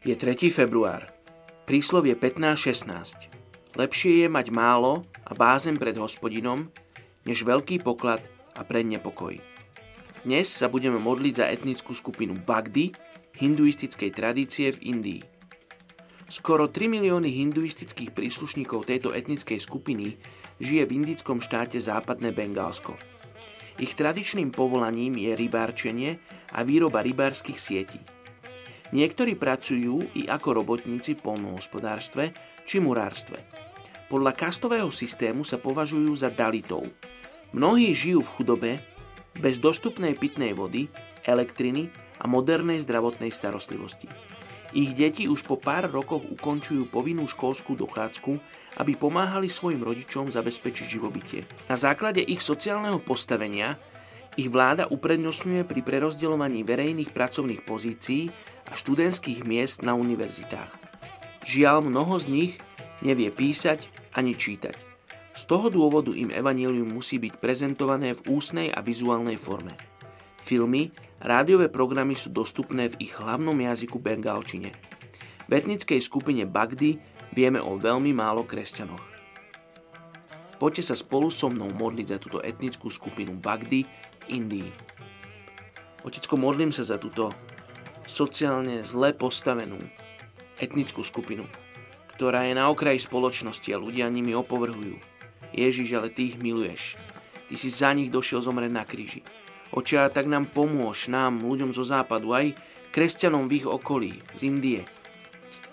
Je 3. február. Príslovie 15.16. Lepšie je mať málo a bázem pred hospodinom, než veľký poklad a pre nepokoj. Dnes sa budeme modliť za etnickú skupinu Bagdi, hinduistickej tradície v Indii. Skoro 3 milióny hinduistických príslušníkov tejto etnickej skupiny žije v indickom štáte západné Bengálsko. Ich tradičným povolaním je rybárčenie a výroba rybárskych sietí. Niektorí pracujú i ako robotníci v polnohospodárstve či murárstve. Podľa kastového systému sa považujú za dalitov. Mnohí žijú v chudobe, bez dostupnej pitnej vody, elektriny a modernej zdravotnej starostlivosti. Ich deti už po pár rokoch ukončujú povinnú školskú dochádzku, aby pomáhali svojim rodičom zabezpečiť živobytie. Na základe ich sociálneho postavenia ich vláda uprednostňuje pri prerozdeľovaní verejných pracovných pozícií a študentských miest na univerzitách. Žiaľ, mnoho z nich nevie písať ani čítať. Z toho dôvodu im evanílium musí byť prezentované v ústnej a vizuálnej forme. Filmy, rádiové programy sú dostupné v ich hlavnom jazyku bengalčine. V etnickej skupine Bagdy vieme o veľmi málo kresťanoch. Poďte sa spolu so mnou modliť za túto etnickú skupinu Bagdy Indii. Otecko, modlím sa za túto sociálne zle postavenú etnickú skupinu, ktorá je na okraji spoločnosti a ľudia nimi opovrhujú. Ježiš, ale ty ich miluješ. Ty si za nich došiel zomrieť na kríži. Očia, tak nám pomôž, nám, ľuďom zo západu, aj kresťanom v ich okolí, z Indie.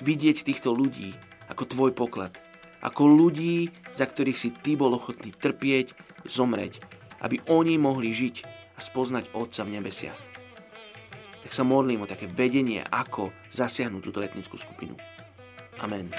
Vidieť týchto ľudí ako tvoj poklad. Ako ľudí, za ktorých si ty bol ochotný trpieť, zomreť aby oni mohli žiť a spoznať Otca v nebesiach. Tak sa modlím o také vedenie, ako zasiahnuť túto etnickú skupinu. Amen.